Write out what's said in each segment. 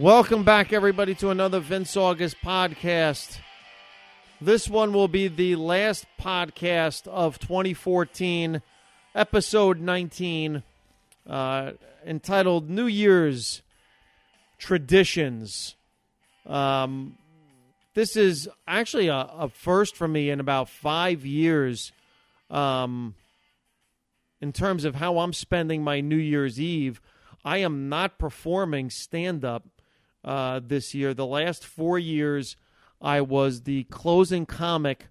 Welcome back, everybody, to another Vince August podcast. This one will be the last podcast of 2014, episode 19, uh, entitled New Year's Traditions. Um, this is actually a, a, first for me in about five years um, in terms of how I'm spending my New Year's Eve. I am not performing stand up uh, this year. The last four years, I was the closing comic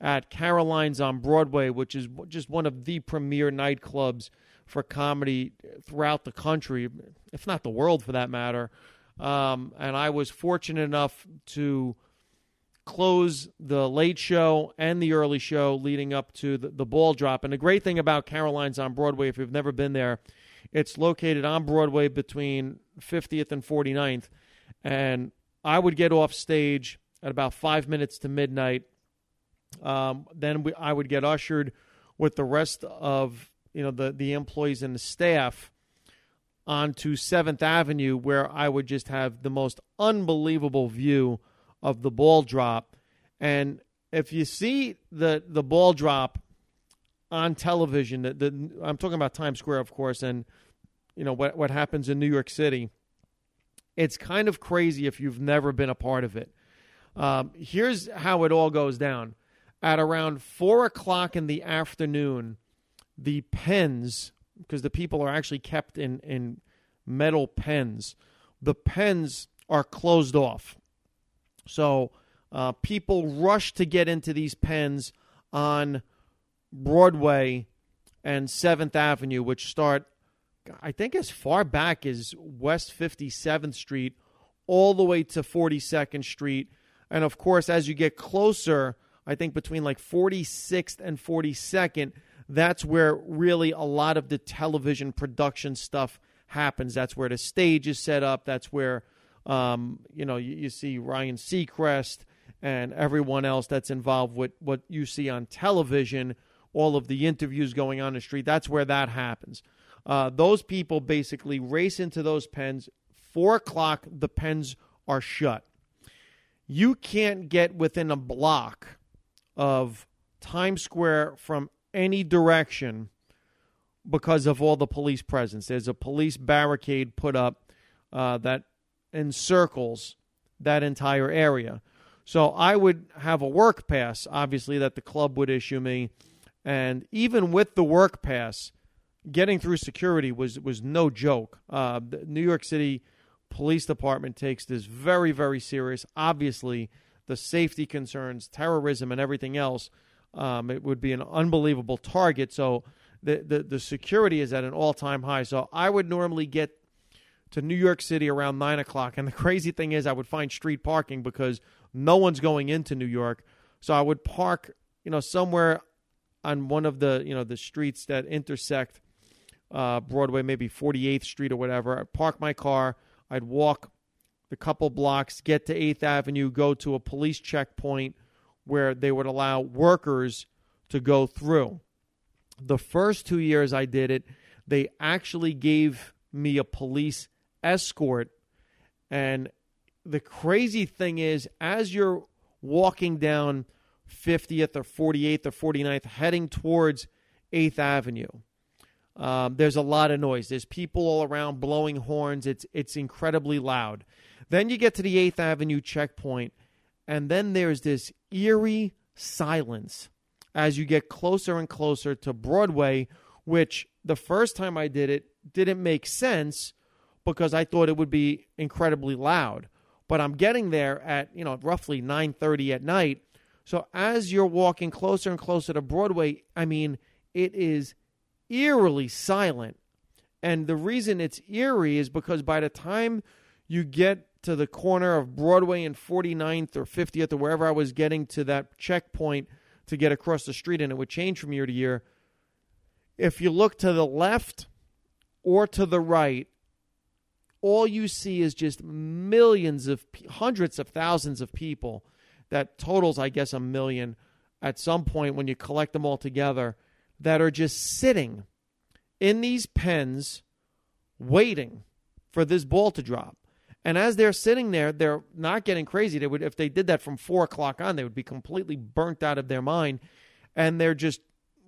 at Caroline's on Broadway, which is just one of the premier nightclubs for comedy throughout the country, if not the world for that matter. Um, and I was fortunate enough to close the late show and the early show leading up to the, the ball drop. And the great thing about Caroline's on Broadway, if you've never been there, it's located on Broadway between 50th and 49th. And I would get off stage at about five minutes to midnight. Um, then we, I would get ushered with the rest of you know the the employees and the staff onto Seventh Avenue, where I would just have the most unbelievable view of the ball drop. And if you see the the ball drop on television, the, the I'm talking about Times Square, of course, and you know what what happens in New York City. It's kind of crazy if you've never been a part of it. Um, here's how it all goes down. At around four o'clock in the afternoon, the pens, because the people are actually kept in, in metal pens, the pens are closed off. So uh, people rush to get into these pens on Broadway and 7th Avenue, which start, I think, as far back as West 57th Street all the way to 42nd Street and of course, as you get closer, I think between like 46th and 42nd, that's where really a lot of the television production stuff happens. That's where the stage is set up. That's where, um, you know, you, you see Ryan Seacrest and everyone else that's involved with what you see on television, all of the interviews going on the street. That's where that happens. Uh, those people basically race into those pens. Four o'clock, the pens are shut you can't get within a block of Times Square from any direction because of all the police presence. There's a police barricade put up uh, that encircles that entire area. So I would have a work pass, obviously, that the club would issue me. And even with the work pass, getting through security was, was no joke. Uh, New York City police department takes this very, very serious. Obviously, the safety concerns, terrorism, and everything else, um, it would be an unbelievable target. So the, the, the security is at an all time high. So I would normally get to New York City around 9 o'clock. And the crazy thing is, I would find street parking because no one's going into New York. So I would park, you know, somewhere on one of the, you know, the streets that intersect uh, Broadway, maybe 48th Street or whatever. I'd park my car I'd walk the couple blocks, get to 8th Avenue, go to a police checkpoint where they would allow workers to go through. The first two years I did it, they actually gave me a police escort. And the crazy thing is, as you're walking down 50th or 48th or 49th, heading towards 8th Avenue, um, there's a lot of noise. There's people all around blowing horns. It's it's incredibly loud. Then you get to the Eighth Avenue checkpoint, and then there's this eerie silence as you get closer and closer to Broadway. Which the first time I did it didn't make sense because I thought it would be incredibly loud. But I'm getting there at you know roughly 9:30 at night. So as you're walking closer and closer to Broadway, I mean it is eerily silent. And the reason it's eerie is because by the time you get to the corner of Broadway and 49th or 50th or wherever I was getting to that checkpoint to get across the street, and it would change from year to year. If you look to the left or to the right, all you see is just millions of hundreds of thousands of people that totals i guess a million at some point when you collect them all together that are just sitting in these pens waiting for this ball to drop. And as they're sitting there, they're not getting crazy. They would, if they did that from four o'clock on, they would be completely burnt out of their mind, and they're just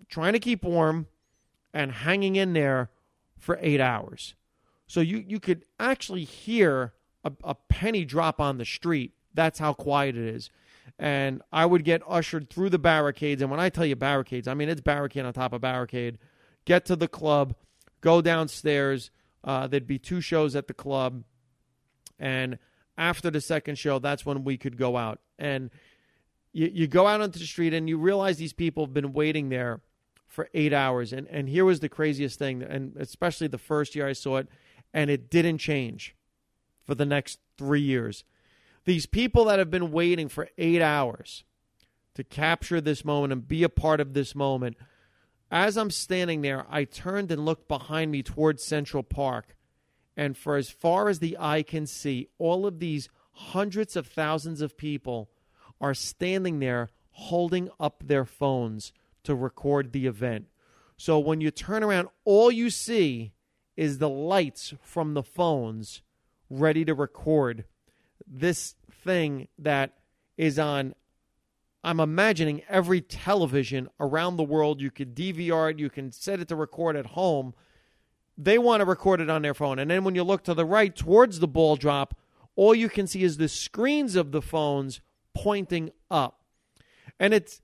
trying to keep warm and hanging in there for eight hours. So you you could actually hear a, a penny drop on the street. That's how quiet it is. And I would get ushered through the barricades. And when I tell you barricades, I mean it's barricade on top of barricade. Get to the club, go downstairs. Uh, there'd be two shows at the club and after the second show, that's when we could go out. And you, you go out onto the street and you realize these people have been waiting there for eight hours. And, and here was the craziest thing, and especially the first year I saw it, and it didn't change for the next three years. These people that have been waiting for eight hours to capture this moment and be a part of this moment. As I'm standing there, I turned and looked behind me towards Central Park and for as far as the eye can see, all of these hundreds of thousands of people are standing there holding up their phones to record the event. So when you turn around, all you see is the lights from the phones ready to record this thing that is on I'm imagining every television around the world. You could DVR it, you can set it to record at home they want to record it on their phone. And then when you look to the right towards the ball drop, all you can see is the screens of the phones pointing up. And it's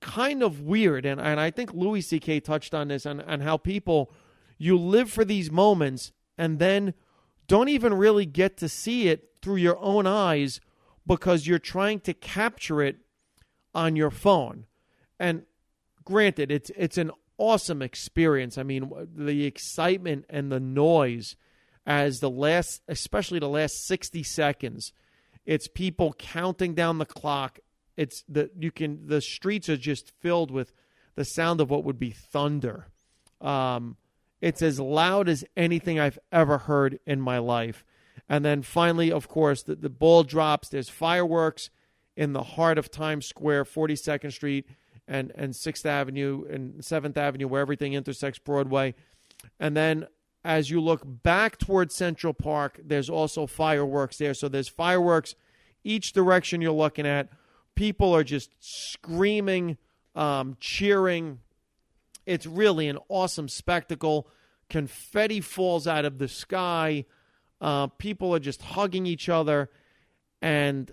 kind of weird. And, and I think Louis C.K. touched on this and, and how people, you live for these moments and then don't even really get to see it through your own eyes because you're trying to capture it on your phone. And granted, it's it's an awesome experience. I mean, the excitement and the noise as the last, especially the last 60 seconds, it's people counting down the clock. It's the you can the streets are just filled with the sound of what would be thunder. Um, it's as loud as anything I've ever heard in my life. And then finally, of course, the, the ball drops. There's fireworks in the heart of Times Square, 42nd Street and and Sixth Avenue and Seventh Avenue, where everything intersects Broadway, and then as you look back towards Central Park, there's also fireworks there. So there's fireworks each direction you're looking at. People are just screaming, um, cheering. It's really an awesome spectacle. Confetti falls out of the sky. Uh, people are just hugging each other. And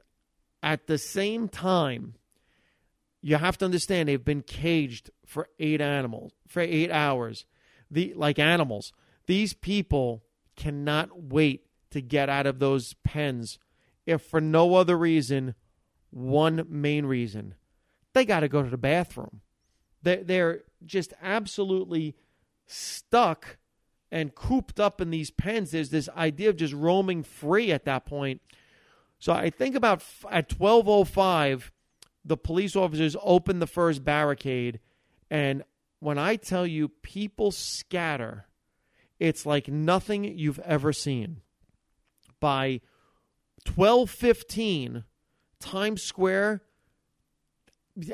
at the same time, you have to understand they've been caged for eight animals for eight hours. The like animals. These people cannot wait to get out of those pens if for no other reason, one main reason. They got to go to the bathroom. They they're just absolutely stuck and cooped up in these pens. There's this idea of just roaming free at that point. So I think about at 1205 the police officers open the first barricade, and when I tell you people scatter, it's like nothing you've ever seen. By 12:15, Times Square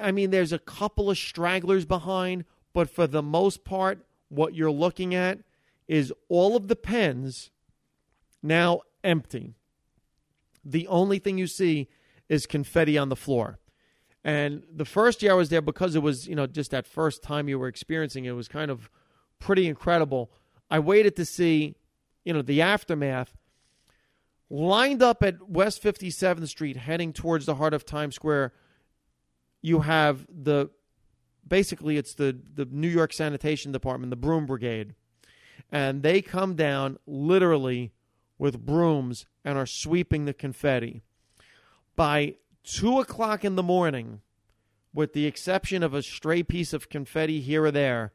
I mean there's a couple of stragglers behind, but for the most part what you're looking at is all of the pens now empty. The only thing you see is confetti on the floor. And the first year I was there, because it was, you know, just that first time you were experiencing it, was kind of pretty incredible. I waited to see, you know, the aftermath. Lined up at West 57th Street, heading towards the heart of Times Square, you have the basically it's the the New York Sanitation Department, the broom brigade, and they come down literally with brooms and are sweeping the confetti. By two o'clock in the morning, with the exception of a stray piece of confetti here or there,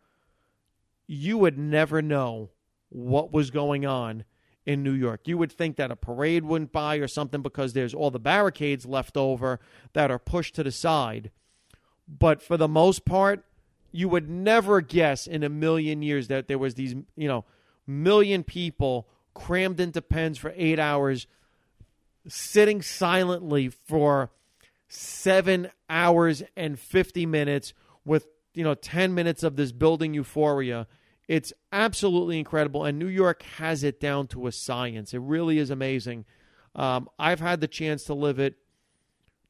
you would never know what was going on in New York. You would think that a parade went by or something because there's all the barricades left over that are pushed to the side. But for the most part, you would never guess in a million years that there was these, you know, million people crammed into pens for 8 hours sitting silently for seven hours and 50 minutes with, you know, 10 minutes of this building euphoria. It's absolutely incredible. And New York has it down to a science. It really is amazing. Um, I've had the chance to live it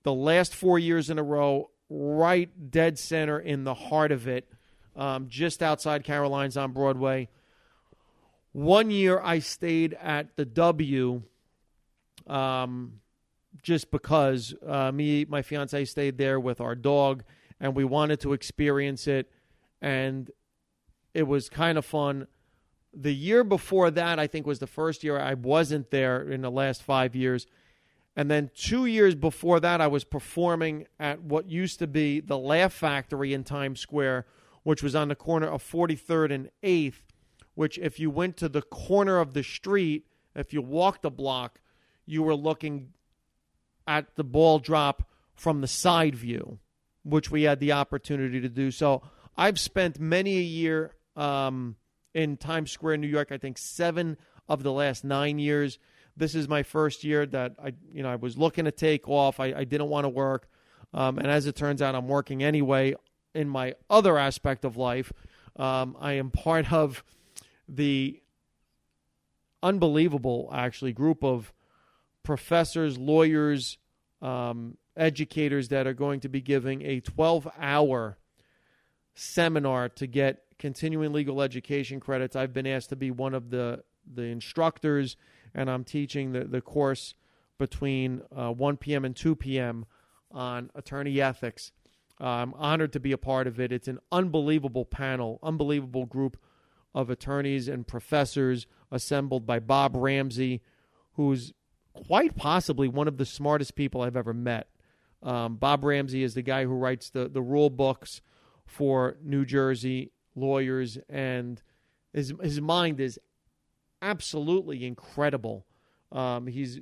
the last four years in a row, right dead center in the heart of it, um, just outside Caroline's on Broadway. One year I stayed at the W, um, just because uh, me, my fiance stayed there with our dog, and we wanted to experience it, and it was kind of fun. The year before that, I think, was the first year I wasn't there in the last five years. And then two years before that, I was performing at what used to be the Laugh Factory in Times Square, which was on the corner of 43rd and 8th. Which, if you went to the corner of the street, if you walked a block, you were looking at the ball drop from the side view, which we had the opportunity to do. So I've spent many a year um, in Times Square, New York. I think seven of the last nine years. This is my first year that I, you know, I was looking to take off. I, I didn't want to work, um, and as it turns out, I'm working anyway. In my other aspect of life, um, I am part of the unbelievable, actually, group of professors, lawyers, um, educators that are going to be giving a 12 hour seminar to get continuing legal education credits. I've been asked to be one of the, the instructors, and I'm teaching the, the course between uh, 1 p.m. and 2 p.m. on attorney ethics. Uh, I'm honored to be a part of it. It's an unbelievable panel, unbelievable group of attorneys and professors assembled by Bob Ramsey, who's quite possibly one of the smartest people I've ever met. Um, Bob Ramsey is the guy who writes the, the rule books for New Jersey lawyers, and his, his mind is absolutely incredible. Um, he's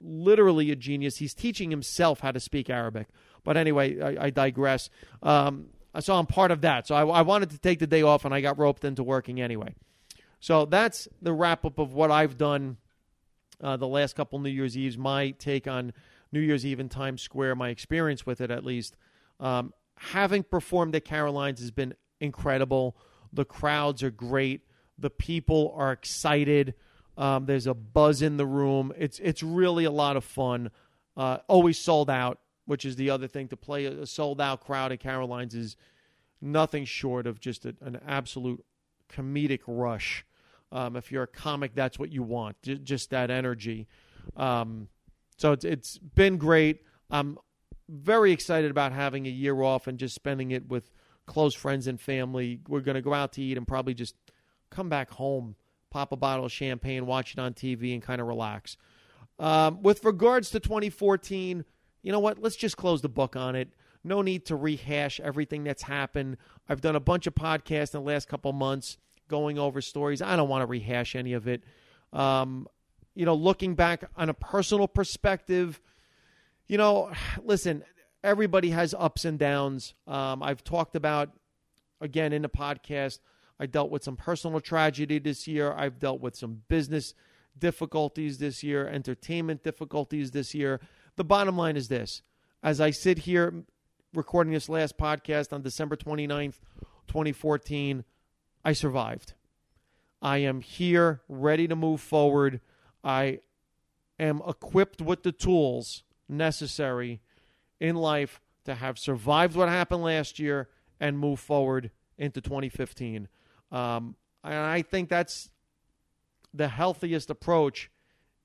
literally a genius. He's teaching himself how to speak Arabic. But anyway, I, I digress. Um, so I'm part of that. So I, I wanted to take the day off, and I got roped into working anyway. So that's the wrap up of what I've done uh, the last couple New Year's Eves. My take on New Year's Eve in Times Square, my experience with it at least. Um, having performed at Caroline's has been incredible. The crowds are great. The people are excited. Um, there's a buzz in the room. It's it's really a lot of fun. Uh, always sold out which is the other thing. To play a sold out crowd at Caroline's is nothing short of just a, an absolute comedic rush. Um, if you're a comic, that's what you want, j- just that energy. Um, so it's, it's been great. I'm very excited about having a year off and just spending it with close friends and family. We're going to go out to eat and probably just come back home, pop a bottle of champagne, watch it on TV, and kind of relax. Um, with regards to 2014, you know what? Let's just close the book on it. No need to rehash everything that's happened. I've done a bunch of podcasts in the last couple months going over stories. I don't want to rehash any of it. Um, you know, looking back on a personal perspective, you know, listen, everybody has ups and downs. Um, I've talked about, again, in the podcast, I dealt with some personal tragedy this year. I've dealt with some business difficulties this year, entertainment difficulties this year. The bottom line is this as I sit here recording this last podcast on December 29th, 2014, I survived. I am here, ready to move forward. I am equipped with the tools necessary in life to have survived what happened last year and move forward into 2015. Um, and I think that's the healthiest approach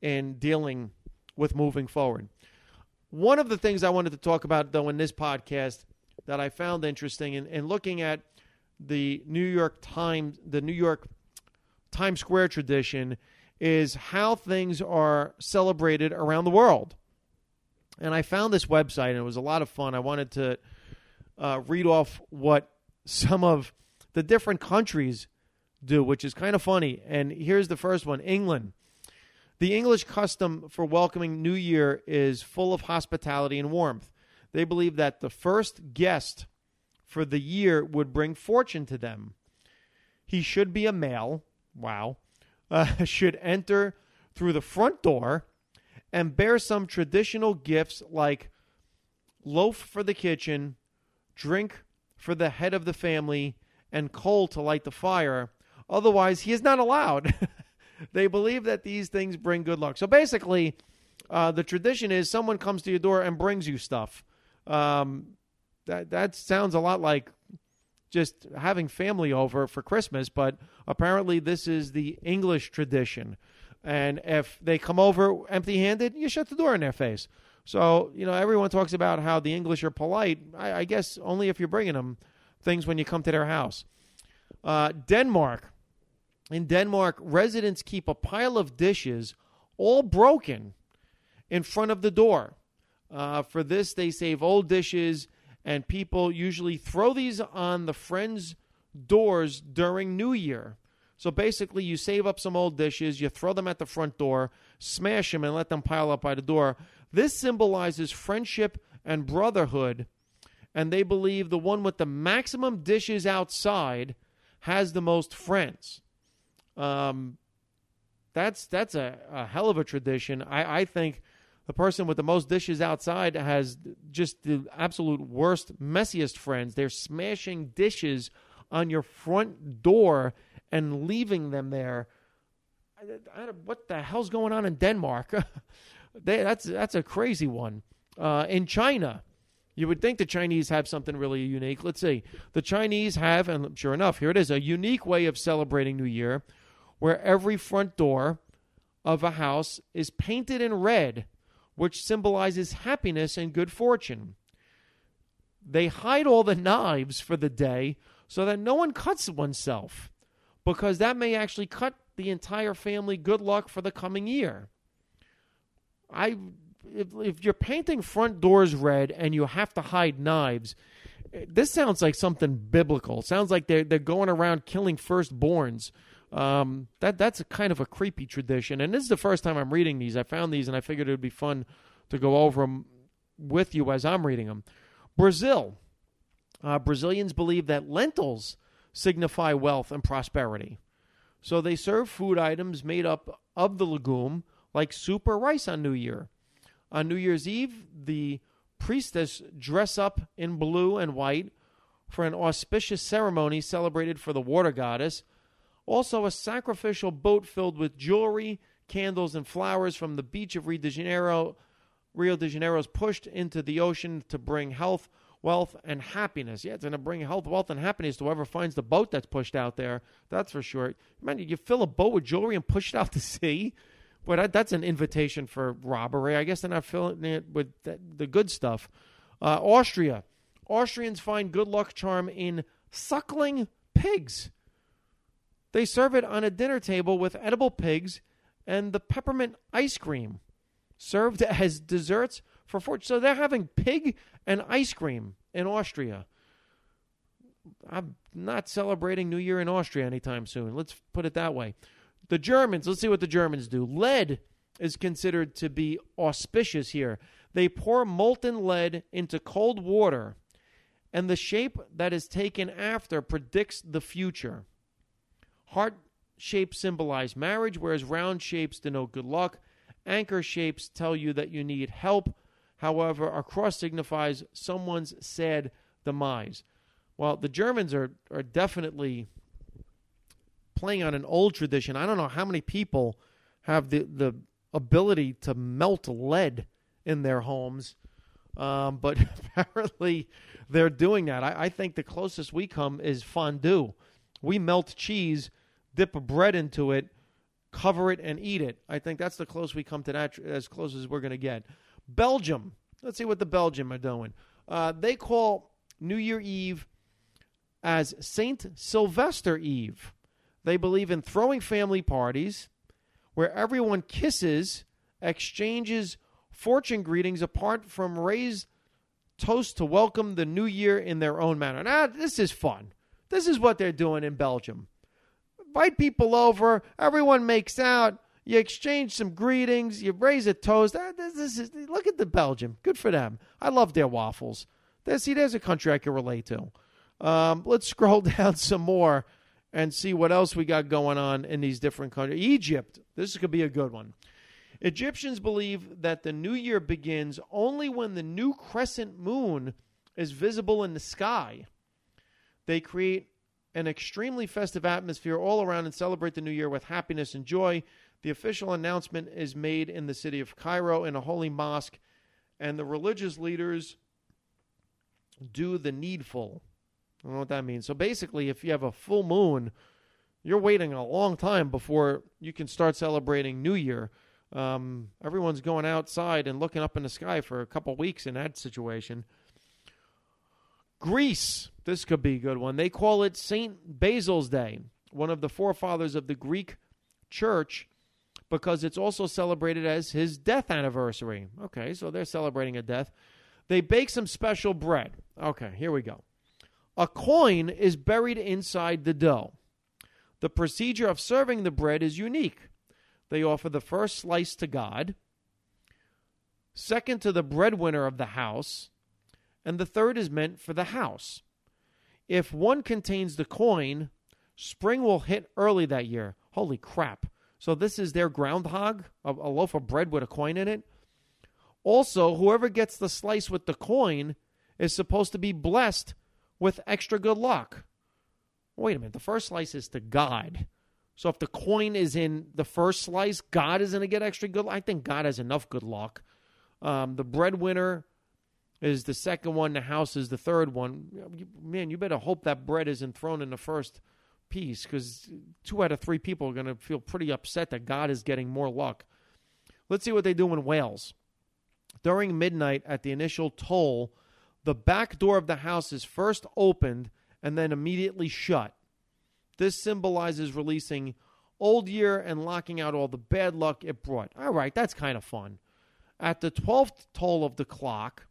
in dealing with moving forward. One of the things I wanted to talk about, though, in this podcast that I found interesting in, in looking at the New York Times, the New York Times Square tradition, is how things are celebrated around the world. And I found this website, and it was a lot of fun. I wanted to uh, read off what some of the different countries do, which is kind of funny. And here's the first one England. The English custom for welcoming New Year is full of hospitality and warmth. They believe that the first guest for the year would bring fortune to them. He should be a male, wow, uh, should enter through the front door and bear some traditional gifts like loaf for the kitchen, drink for the head of the family, and coal to light the fire. Otherwise, he is not allowed. they believe that these things bring good luck. So basically, Uh, the tradition is someone comes to your door and brings you stuff. Um, that that sounds a lot like just having family over for Christmas, but apparently this is the English tradition. And if they come over empty handed, you shut the door in their face. So, you know, everyone talks about how the English are polite. I, I guess only if you're bringing them things when you come to their house. Uh, Denmark. In Denmark, residents keep a pile of dishes, all broken, in front of the door. Uh, for this, they save old dishes, and people usually throw these on the friends' doors during New Year. So basically, you save up some old dishes, you throw them at the front door, smash them, and let them pile up by the door. This symbolizes friendship and brotherhood, and they believe the one with the maximum dishes outside has the most friends. Um, that's that's a, a hell of a tradition. I, I think the person with the most dishes outside has just the absolute worst, messiest friends. They're smashing dishes on your front door and leaving them there. I, I, what the hell's going on in Denmark? they, that's that's a crazy one. Uh, in China, you would think the Chinese have something really unique. Let's see. The Chinese have, and sure enough, here it is, a unique way of celebrating New Year, where every front door of a house is painted in red, which symbolizes happiness and good fortune. They hide all the knives for the day so that no one cuts oneself because that may actually cut the entire family good luck for the coming year. I if, if you're painting front doors red and you have to hide knives, this sounds like something biblical. Sounds like they're they're going around killing firstborns. Um, that that's a kind of a creepy tradition, and this is the first time I'm reading these. I found these, and I figured it would be fun to go over them with you as I'm reading them. Brazil, uh, Brazilians believe that lentils signify wealth and prosperity. So they serve food items made up of the legume, like soup or rice on New Year. On New Year's Eve, the priestess dress up in blue and white for an auspicious ceremony celebrated for the water goddess. Also, a sacrificial boat filled with jewelry, candles, and flowers from the beach of Rio de Janeiro. Rio de Janeiro is pushed into the ocean to bring health, wealth, and happiness. Yeah, it's going to bring health, wealth, and happiness to whoever finds the boat that's pushed out there. That's for sure. Man, you fill a boat with jewelry and push it out to sea. But that's an invitation for robbery. I guess they're not filling it with the good stuff. Uh, Austria. Austrians find good luck charm in suckling pigs. They serve it on a dinner table with edible pigs and the peppermint ice cream served as desserts for fortune. So they're having pig and ice cream in Austria. I'm not celebrating New Year in Austria anytime soon. Let's put it that way. The Germans, let's see what the Germans do. Lead is considered to be auspicious here. They pour molten lead into cold water, and the shape that is taken after predicts the future. Heart shapes symbolize marriage, whereas round shapes denote good luck. Anchor shapes tell you that you need help However, a cross signifies someone's sad demise. Well, the Germans are, are definitely playing on an old tradition. I don't know how many people have the, the ability to melt lead in their homes, um, but apparently they're doing that. I, I think the closest we come is fondue. We melt cheese, dip a bread into it, cover it, and eat it. I think that's the close we come to that, as close as we're going to get. Belgium. Let's see what the Belgium are doing. Uh, they call New Year Eve as Saint Sylvester Eve. They believe in throwing family parties where everyone kisses, exchanges fortune greetings apart from raised toast to welcome the new year in their own manner. Now, this is fun. This is what they're doing in Belgium. Invite people over, everyone makes out, you exchange some greetings. You raise a toast. Ah, this, is, look at the Belgium. Good for them. I love their waffles. There, see, there's a country I can relate to. Um, let's scroll down some more and see what else we got going on in these different countries. Egypt. This could be a good one. Egyptians believe that the new year begins only when the new crescent moon is visible in the sky. They create an extremely festive atmosphere all around and celebrate the new year with happiness and joy. The official announcement is made in the city of Cairo in a holy mosque, and the religious leaders do the needful. I don't know what that means. So basically, if you have a full moon, you're waiting a long time before you can start celebrating New Year. Um, everyone's going outside and looking up in the sky for a couple weeks in that situation. Greece, this could be a good one. They call it St. Basil's Day, one of the forefathers of the Greek church, because it's also celebrated as his death anniversary. Okay, so they're celebrating a death. They bake some special bread. Okay, here we go. A coin is buried inside the dough. The procedure of serving the bread is unique. They offer the first slice to God, second to the breadwinner of the house, and the third is meant for the house. If one contains the coin, spring will hit early that year. Holy crap. So, this is their groundhog, a, a loaf of bread with a coin in it. Also, whoever gets the slice with the coin is supposed to be blessed with extra good luck. Wait a minute, the first slice is to God. So if the coin is in the first slice, God is going to get extra good luck. I think God has enough good luck. Um, the breadwinner is the second one, the house is the third one. Man, you better hope that bread isn't thrown in the first piece because two out of three people are going to feel pretty upset that God is getting more luck. Let's see what they do in Wales. During midnight at the initial toll, the back door of the house is first opened and then immediately shut. This symbolizes releasing old year and locking out all the bad luck it brought. All right, that's kind of fun. At the 12th toll of the clock,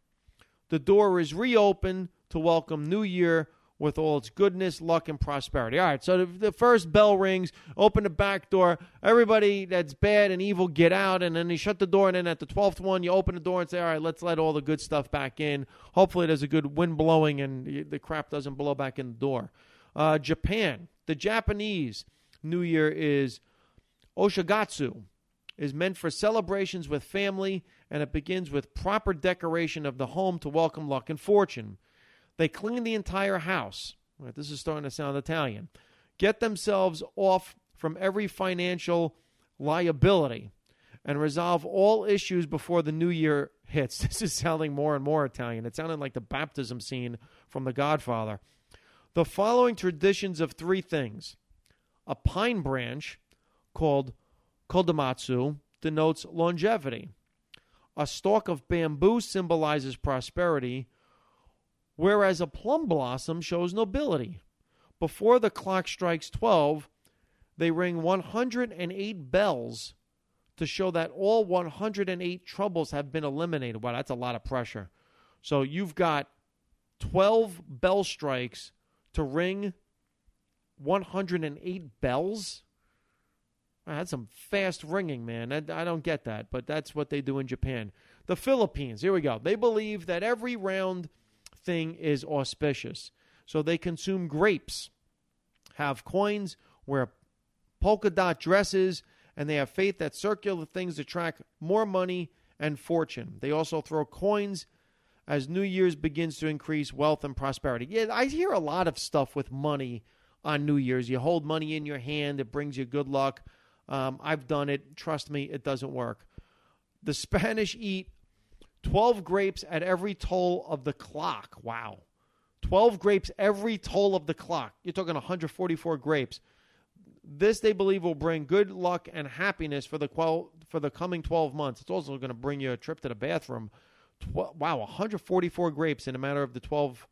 the door is reopened to welcome New Year with all its goodness, luck, and prosperity. All right, so the, first bell rings, open the back door. Everybody that's bad and evil get out, and then you shut the door. And then at the 12th one, you open the door and say, All right, let's let all the good stuff back in. Hopefully, there's a good wind blowing and the crap doesn't blow back in the door. Uh, Japan, the Japanese New Year is Oshogatsu, is meant for celebrations with family, and it begins with proper decoration of the home to welcome luck and fortune. They clean the entire house. Right, this is starting to sound Italian. Get themselves off from every financial liability and resolve all issues before the new year hits. This is sounding more and more Italian. It sounded like the baptism scene from The Godfather. The following traditions of three things a pine branch called kadomatsu denotes longevity, a stalk of bamboo symbolizes prosperity whereas a plum blossom shows nobility. Before the clock strikes 12, they ring 108 bells to show that all 108 troubles have been eliminated. Wow, that's a lot of pressure. So you've got 12 bell strikes to ring 108 bells. I had some fast ringing, man. I, I, don't get that, but that's what they do in Japan. The Philippines, here we go. They believe that every round thing is auspicious. So they consume grapes, have coins, wear polka dot dresses, and they have faith that circular things attract more money and fortune. They also throw coins as New Year's begins to increase wealth and prosperity. Yeah, I hear a lot of stuff with money on New Year's. You hold money in your hand, it brings you good luck. Um, I've done it. Trust me, it doesn't work. The Spanish eat 12 grapes at every toll of the clock. Wow. 12 grapes every toll of the clock. You're talking 144 grapes. This they believe will bring good luck and happiness for the qual- for the coming 12 months. It's also going to bring you a trip to the bathroom. Tw- wow, 144 grapes in a matter of the 12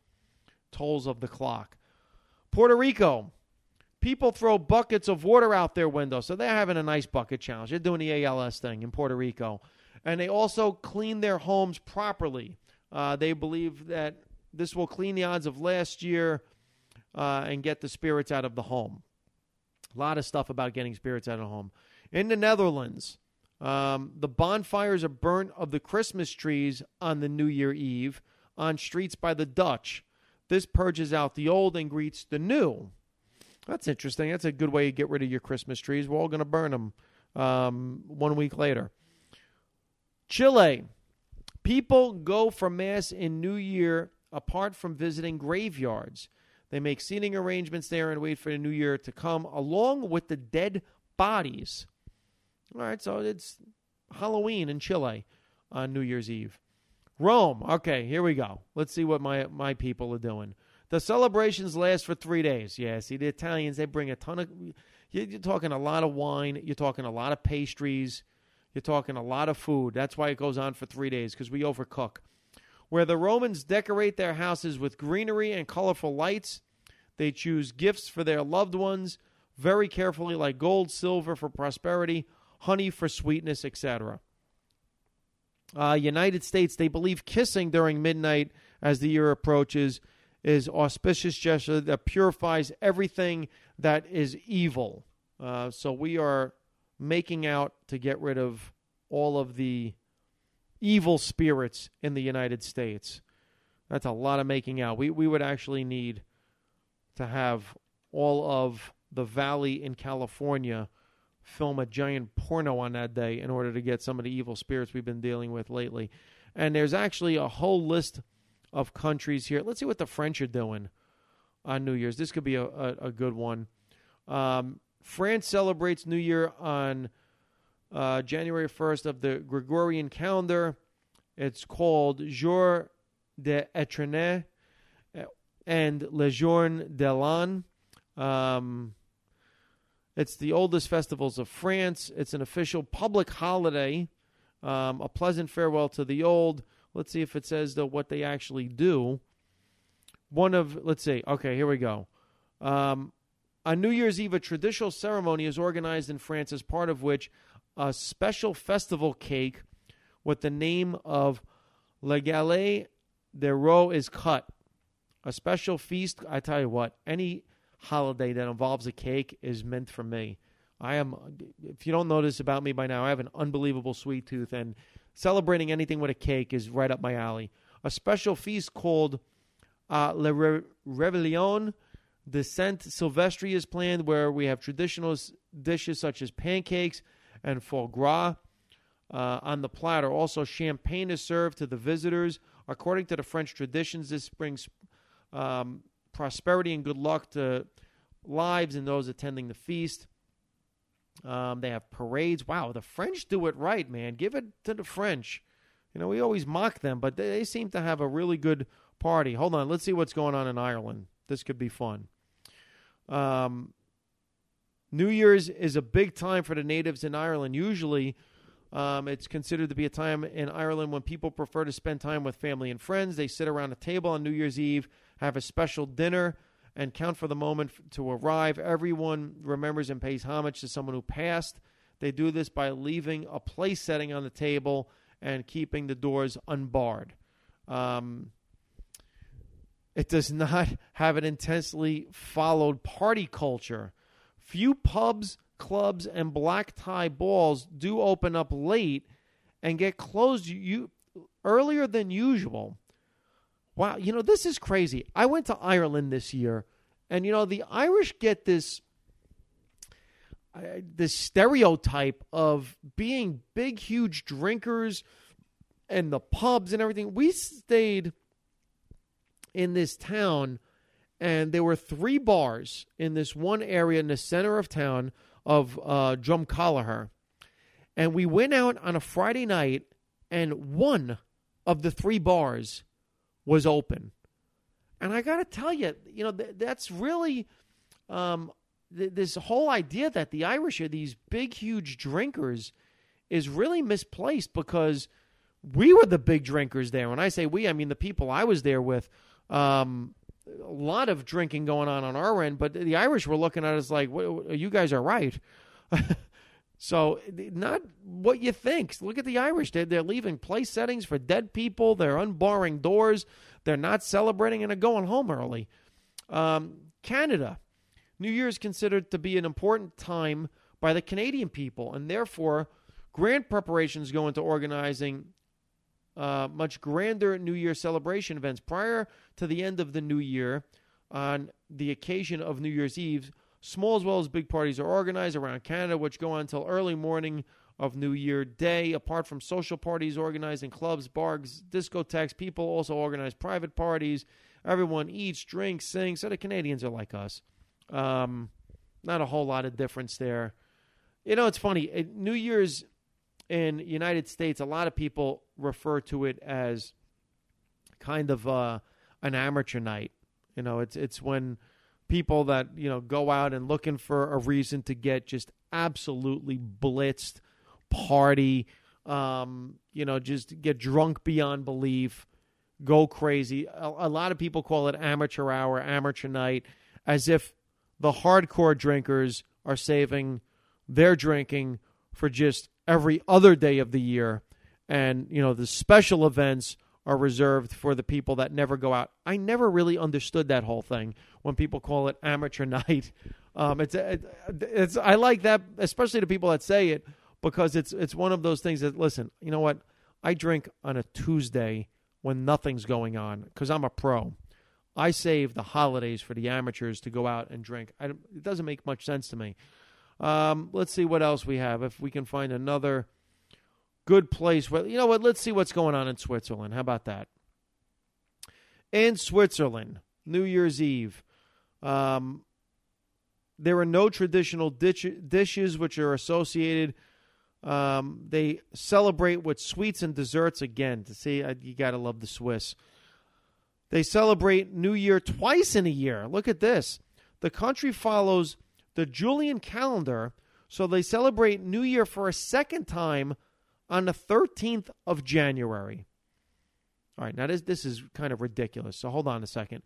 tolls of the clock. Puerto Rico. People throw buckets of water out their window. So they're having a nice bucket challenge. They're doing the ALS thing in Puerto Rico and they also clean their homes properly. Uh, they believe that this will clean the odds of last year uh, and get the spirits out of the home. A lot of stuff about getting spirits out of the home. In the Netherlands, um, the bonfires are burnt of the Christmas trees on the New Year Eve on streets by the Dutch. This purges out the old and greets the new. That's interesting. That's a good way to get rid of your Christmas trees. We're all going to burn them um, one week later. Chile. People go for Mass in New Year apart from visiting graveyards. They make seating arrangements there and wait for the New Year to come, along with the dead bodies All right, so it's Halloween in Chile on New Year's Eve. Rome. Okay, here we go. Let's see what my my people are doing. The celebrations last for three days. Yeah, see the Italians they bring a ton of. You're talking a lot of wine. You're talking a lot of pastries. You're talking a lot of food. That's why it goes on for three days because we overcook. Where the Romans decorate their houses with greenery and colorful lights, they choose gifts for their loved ones very carefully, like gold, silver for prosperity, honey for sweetness, etc. Uh, United States, they believe kissing during midnight as the year approaches is auspicious gesture that purifies everything that is evil. Uh, so we are making out to get rid of all of the evil spirits in the United States. That's a lot of making out. We we would actually need to have all of the valley in California film a giant porno on that day in order to get some of the evil spirits we've been dealing with lately. And there's actually a whole list of countries here. Let's see what the French are doing on New Year's. This could be a, a, a good one. Um, France celebrates New Year on uh, January 1st of the Gregorian calendar. It's called Jour de Etrene and Le Jour de l'An. Um, it's the oldest festivals of France. It's an official public holiday. Um, a pleasant farewell to the old. Let's see if it says though what they actually do. One of let's see. Okay, here we go. Um, on New Year's Eve, a traditional ceremony is organized in France, as part of which a special festival cake with the name of Le Galette de Roi is cut. A special feast. I tell you what, any holiday that involves a cake is meant for me. I am, if you don't know this about me by now, I have an unbelievable sweet tooth, and celebrating anything with a cake is right up my alley. A special feast called uh, Le Re- Réveillon de Saint Sylvestre is planned, where we have traditional dishes such as pancakes and foie gras uh, on the platter. Also, champagne is served to the visitors. According to the French traditions, this brings um, prosperity and good luck to lives and those attending the feast. Um, they have parades. Wow, the French do it right, man. Give it to the French. You know, we always mock them, but they, they seem to have a really good party. Hold on, let's see what's going on in Ireland. This could be fun. Um, New Year's is a big time for the natives in Ireland. Usually, um, it's considered to be a time in Ireland when people prefer to spend time with family and friends. They sit around a table on New Year's Eve have a special dinner, and count for the moment to arrive. Everyone remembers and pays homage to someone who passed. They do this by leaving a place setting on the table and keeping the doors unbarred. Um, it does not have an intensely followed party culture. Few pubs, clubs, and black tie balls do open up late and get closed you, earlier than usual. Wow, you know, this is crazy. I went to Ireland this year, and you know, the Irish get this uh, this stereotype of being big huge drinkers and the pubs and everything. We stayed in this town and there were three bars in this one area in the center of town of uh. And we went out on a Friday night, and one of the three bars was open. And I got to tell you, you know, th- that's really um, th- this whole idea that the Irish are these big, huge drinkers is really misplaced because we were the big drinkers there. When I say we, I mean the people I was there with. Um, a lot of drinking going on on our end, but the Irish were looking at us like, "You guys are right." So, not what you think. Look at the Irish. They're, they're leaving place settings for dead people. They're unbarring doors. They're not celebrating and are going home early. Um, Canada. New Year is considered to be an important time by the Canadian people, and therefore, grand preparations go into organizing uh, much grander New Year celebration events prior to the end of the New Year on the occasion of New Year's Eve. Small as well as big parties are organized around Canada, which go on until early morning of New Year Day. Apart from social parties organized in clubs, bars, discotheques, people also organize private parties. Everyone eats, drinks, sings. So the Canadians are like us. Um, not a whole lot of difference there. You know, it's funny. New Year's in United States, a lot of people refer to it as kind of uh, an amateur night. You know, it's it's when people that you know go out and looking for a reason to get just absolutely blitzed, party, um, you know, just get drunk beyond belief, go crazy. A, a lot of people call it amateur hour, amateur night, as if the hardcore drinkers are saving their drinking for just every other day of the year, and you know the special events are reserved for the people that never go out. I never really understood that whole thing when people call it amateur night. Um, it's, it's I like that, especially to people that say it because it's it's one of those things that listen. You know what? I drink on a Tuesday when nothing's going on because I'm a pro. I save the holidays for the amateurs to go out and drink. It doesn't make much sense to me. Um, let's see what else we have. If we can find another good place. Well, you know what? Let's see what's going on in Switzerland. How about that? In Switzerland, New Year's Eve, um, there are no traditional dish- dishes which are associated. Um, they celebrate with sweets and desserts again. To see, you got to love the Swiss. They celebrate New Year twice in a year. Look at this. The country follows the Julian calendar, so they celebrate New Year for a second time on the 13th of January. All right, now this, this is kind of ridiculous. So hold on a second.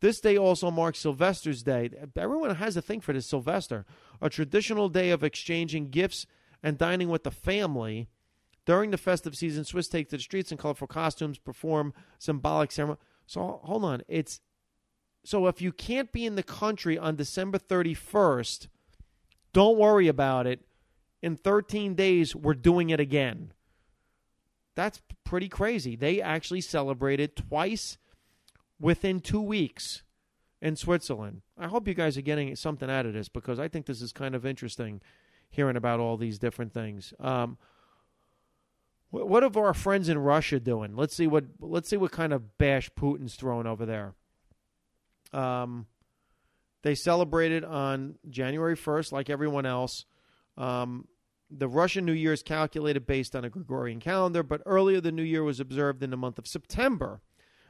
This day also marks Sylvester's Day. Everyone has a thing for this Sylvester, a traditional day of exchanging gifts and dining with the family. During the festive season, Swiss take to the streets in colorful costumes, perform symbolic ceremony. So hold on, it's so if you can't be in the country on December 31st, don't worry about it in 13 days, we're doing it again. That's pretty crazy. They actually celebrated twice within two weeks in Switzerland. I hope you guys are getting something out of this because I think this is kind of interesting hearing about all these different things. Um, what are our friends in Russia doing? Let's see what let's see what kind of bash Putin's throwing over there. Um, they celebrated on January first, like everyone else. Um, the Russian New Year is calculated based on a Gregorian calendar, but earlier the New Year was observed in the month of September.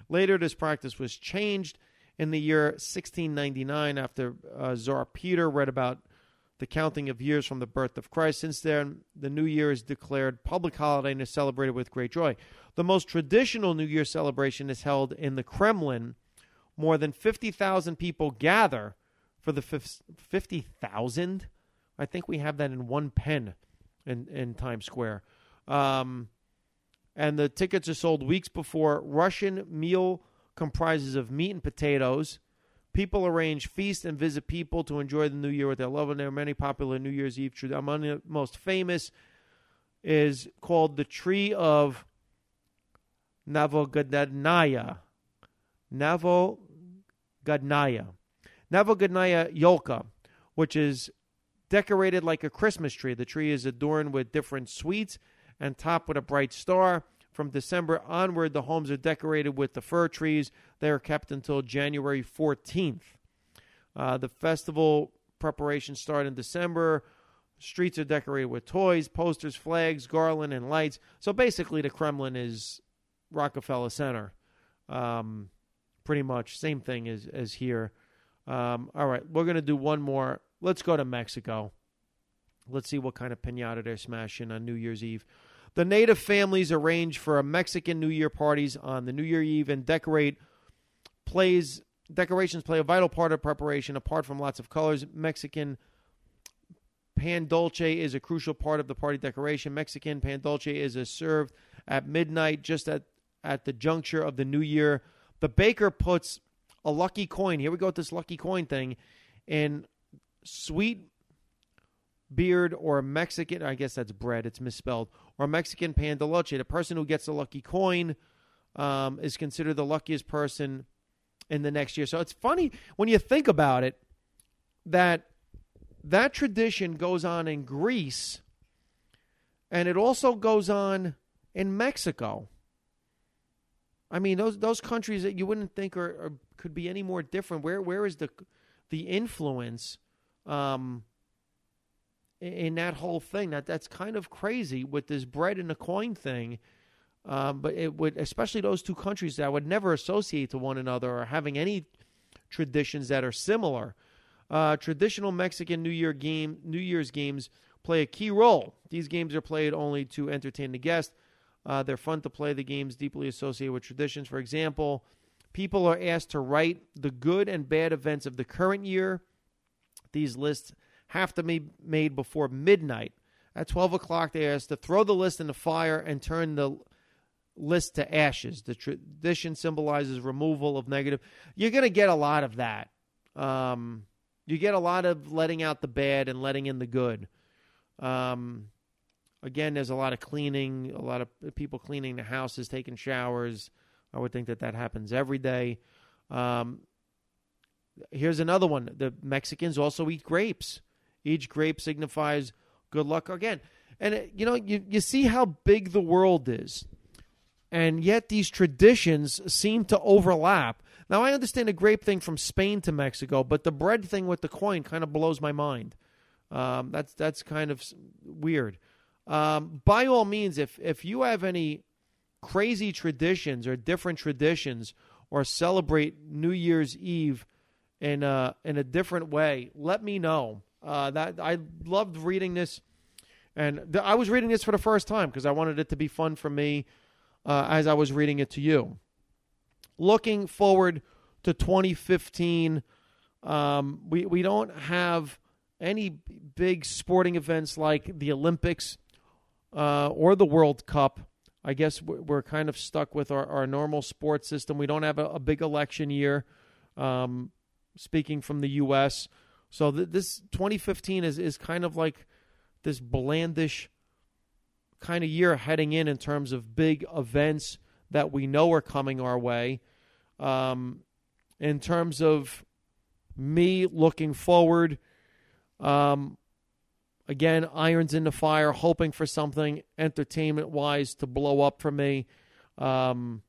Later, this practice was changed in the year 1699 after uh, Tsar Peter read about the counting of years from the birth of Christ. Since then, the New Year is declared public holiday and is celebrated with great joy. The most traditional New Year celebration is held in the Kremlin. More than 50,000 people gather for the 50,000. I think we have that in one pen in, in Times Square. Um, and the tickets are sold weeks before. Russian meal comprises of meat and potatoes. People arrange feasts and visit people to enjoy the New Year with their loved ones. There are many popular New Year's Eve traditions. Among the most famous is called the Tree of Navogodnaya. Navogodnaya. Navogodnaya Yolka, which is decorated like a Christmas tree. The tree is adorned with different sweets and topped with a bright star. From December onward, the homes are decorated with the fir trees. They are kept until January 14th. Uh, the festival preparations start in December. Streets are decorated with toys, posters, flags, garland, and lights. So basically, the Kremlin is Rockefeller Center. Um, pretty much same thing as as here. Um, all right, we're gonna do one more Let's go to Mexico. Let's see what kind of pinata they're smashing on New Year's Eve. The native families arrange for a Mexican New Year parties on the New Year Eve and decorate plays decorations play a vital part of preparation apart from lots of colors. Mexican pan dulce is a crucial part of the party decoration. Mexican pan dulce is served at midnight just at at the juncture of the new year. The baker puts a lucky coin. Here we go with this lucky coin thing in sweet beard or Mexican, I guess that's bread, it's misspelled, or Mexican pan de leche. The person who gets the lucky coin um, is considered the luckiest person in the next year. So it's funny when you think about it that that tradition goes on in Greece and it also goes on in Mexico. I mean, those those countries that you wouldn't think are, are could be any more different. Where where is the the influence um, in that whole thing. That that's kind of crazy with this bread and the coin thing. Um, but it would, especially those two countries that would never associate to one another or having any traditions that are similar. Uh, traditional Mexican New Year game, New Year's games play a key role. These games are played only to entertain the guest. Uh, they're fun to play. The games deeply associated with traditions. For example, people are asked to write the good and bad events of the current year. These lists have to be made before midnight. At 12 o'clock, they are asked to throw the list in the fire and turn the list to ashes. The tradition symbolizes removal of negative. You're going to get a lot of that. Um, you get a lot of letting out the bad and letting in the good. Um, again, there's a lot of cleaning, a lot of people cleaning the houses, taking showers. I would think that that happens every day. Um, here's another one. The Mexicans also eat grapes. Each grape signifies good luck again. And, you know, you, you see how big the world is and yet these traditions seem to overlap. Now, I understand the grape thing from Spain to Mexico, but the bread thing with the coin kind of blows my mind. Um, that's that's kind of weird. Um, by all means, if if you have any crazy traditions or different traditions, or celebrate New Year's Eve in a in a different way, let me know. Uh, that I loved reading this, and th- I was reading this for the first time because I wanted it to be fun for me uh, as I was reading it to you. Looking forward to 2015, um, we, we don't have any big sporting events like the Olympics uh, or the World Cup. I guess we're kind of stuck with our, our normal sports system. We don't have a, a big election year, um, speaking from the U.S. So th- this 2015 is, is kind of like this blandish kind of year heading in in terms of big events that we know are coming our way. Um, in terms of me looking forward, um, again, irons in the fire, hoping for something entertainment wise to blow up for me. Um,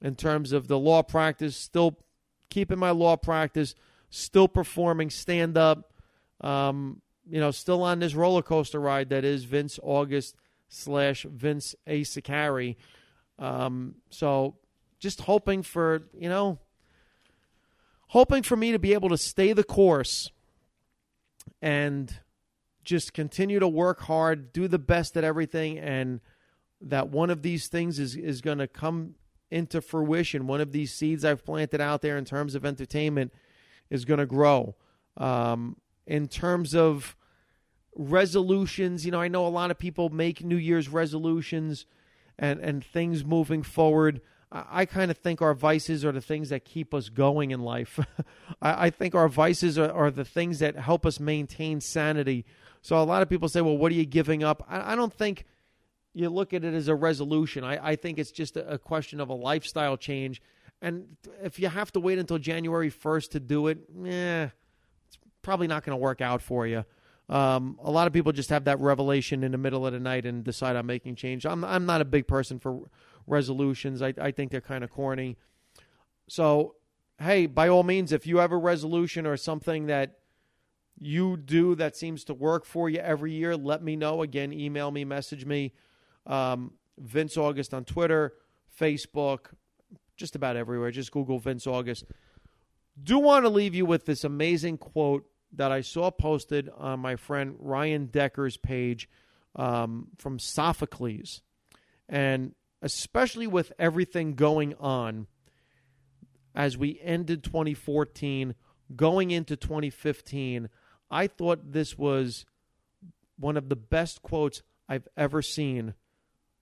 in terms of the law practice, still keeping my law practice, still performing stand up. Um, you know, still on this roller coaster ride that is Vince August slash Vince A. Sicari. Um, so just hoping for, you know, hoping for me to be able to stay the course and just continue to work hard, do the best at everything, and that one of these things is, is going to come into fruition. One of these seeds I've planted out there in terms of entertainment is going to grow. Um, in terms of resolutions. You know, I know a lot of people make New Year's resolutions and, and things moving forward. I, I kind of think our vices are the things that keep us going in life. I, I, think our vices are, are, the things that help us maintain sanity. So a lot of people say, well, what are you giving up? I, I don't think you look at it as a resolution. I, I think it's just a, a question of a lifestyle change. And if you have to wait until January 1st to do it, eh, it's probably not going to work out for you. Um, a lot of people just have that revelation in the middle of the night and decide I'm making change. I'm I'm not a big person for resolutions. I I think they're kind of corny. So, hey, by all means, if you have a resolution or something that you do that seems to work for you every year, let me know. Again, email me, message me. Um, Vince August on Twitter, Facebook, just about everywhere. Just Google Vince August. Do want to leave you with this amazing quote that I saw posted on my friend Ryan Decker's page um, from Sophocles. And especially with everything going on as we ended 2014, going into 2015, I thought this was one of the best quotes I've ever seen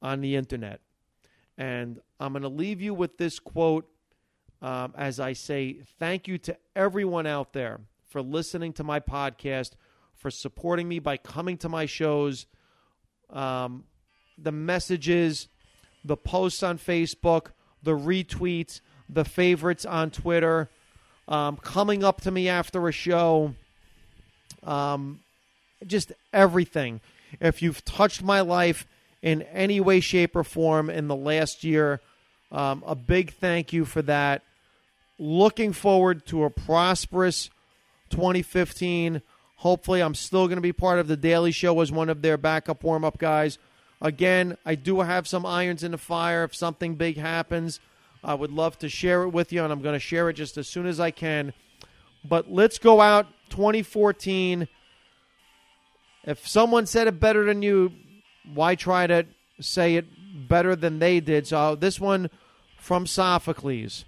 on the internet. And I'm going to leave you with this quote um, as I say thank you to everyone out there for listening to my podcast, for supporting me by coming to my shows. Um, the messages, the posts on Facebook, the retweets, the favorites on Twitter, um, coming up to me after a show, um, just everything. If you've touched my life in any way, shape, or form in the last year, um, a big thank you for that. Looking forward to a prosperous 2015. Hopefully, I'm still going to be part of the Daily Show as one of their backup warm up guys. Again, I do have some irons in the fire. If something big happens, I would love to share it with you, and I'm going to share it just as soon as I can. But let's go out 2014. If someone said it better than you, why try to say it better than they did? So this one from Sophocles.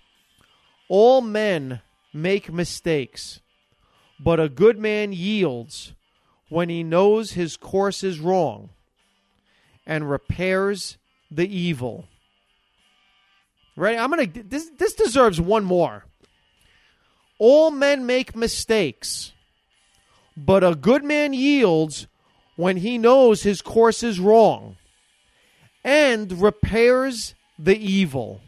All men make mistakes, but a good man yields when he knows his course is wrong and repairs the evil. Right? I'm going to this this deserves one more. All men make mistakes, but a good man yields when he knows his course is wrong and repairs the evil.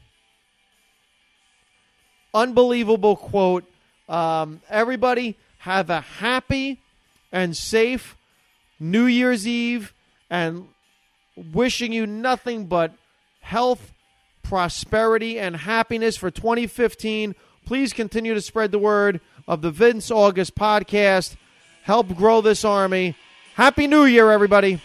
Unbelievable quote. Um, everybody have a happy and safe New Year's Eve and wishing you nothing but health, prosperity, and happiness for 2015. Please continue to spread the word of the Vince August podcast. Help grow this army. Happy New Year, everybody.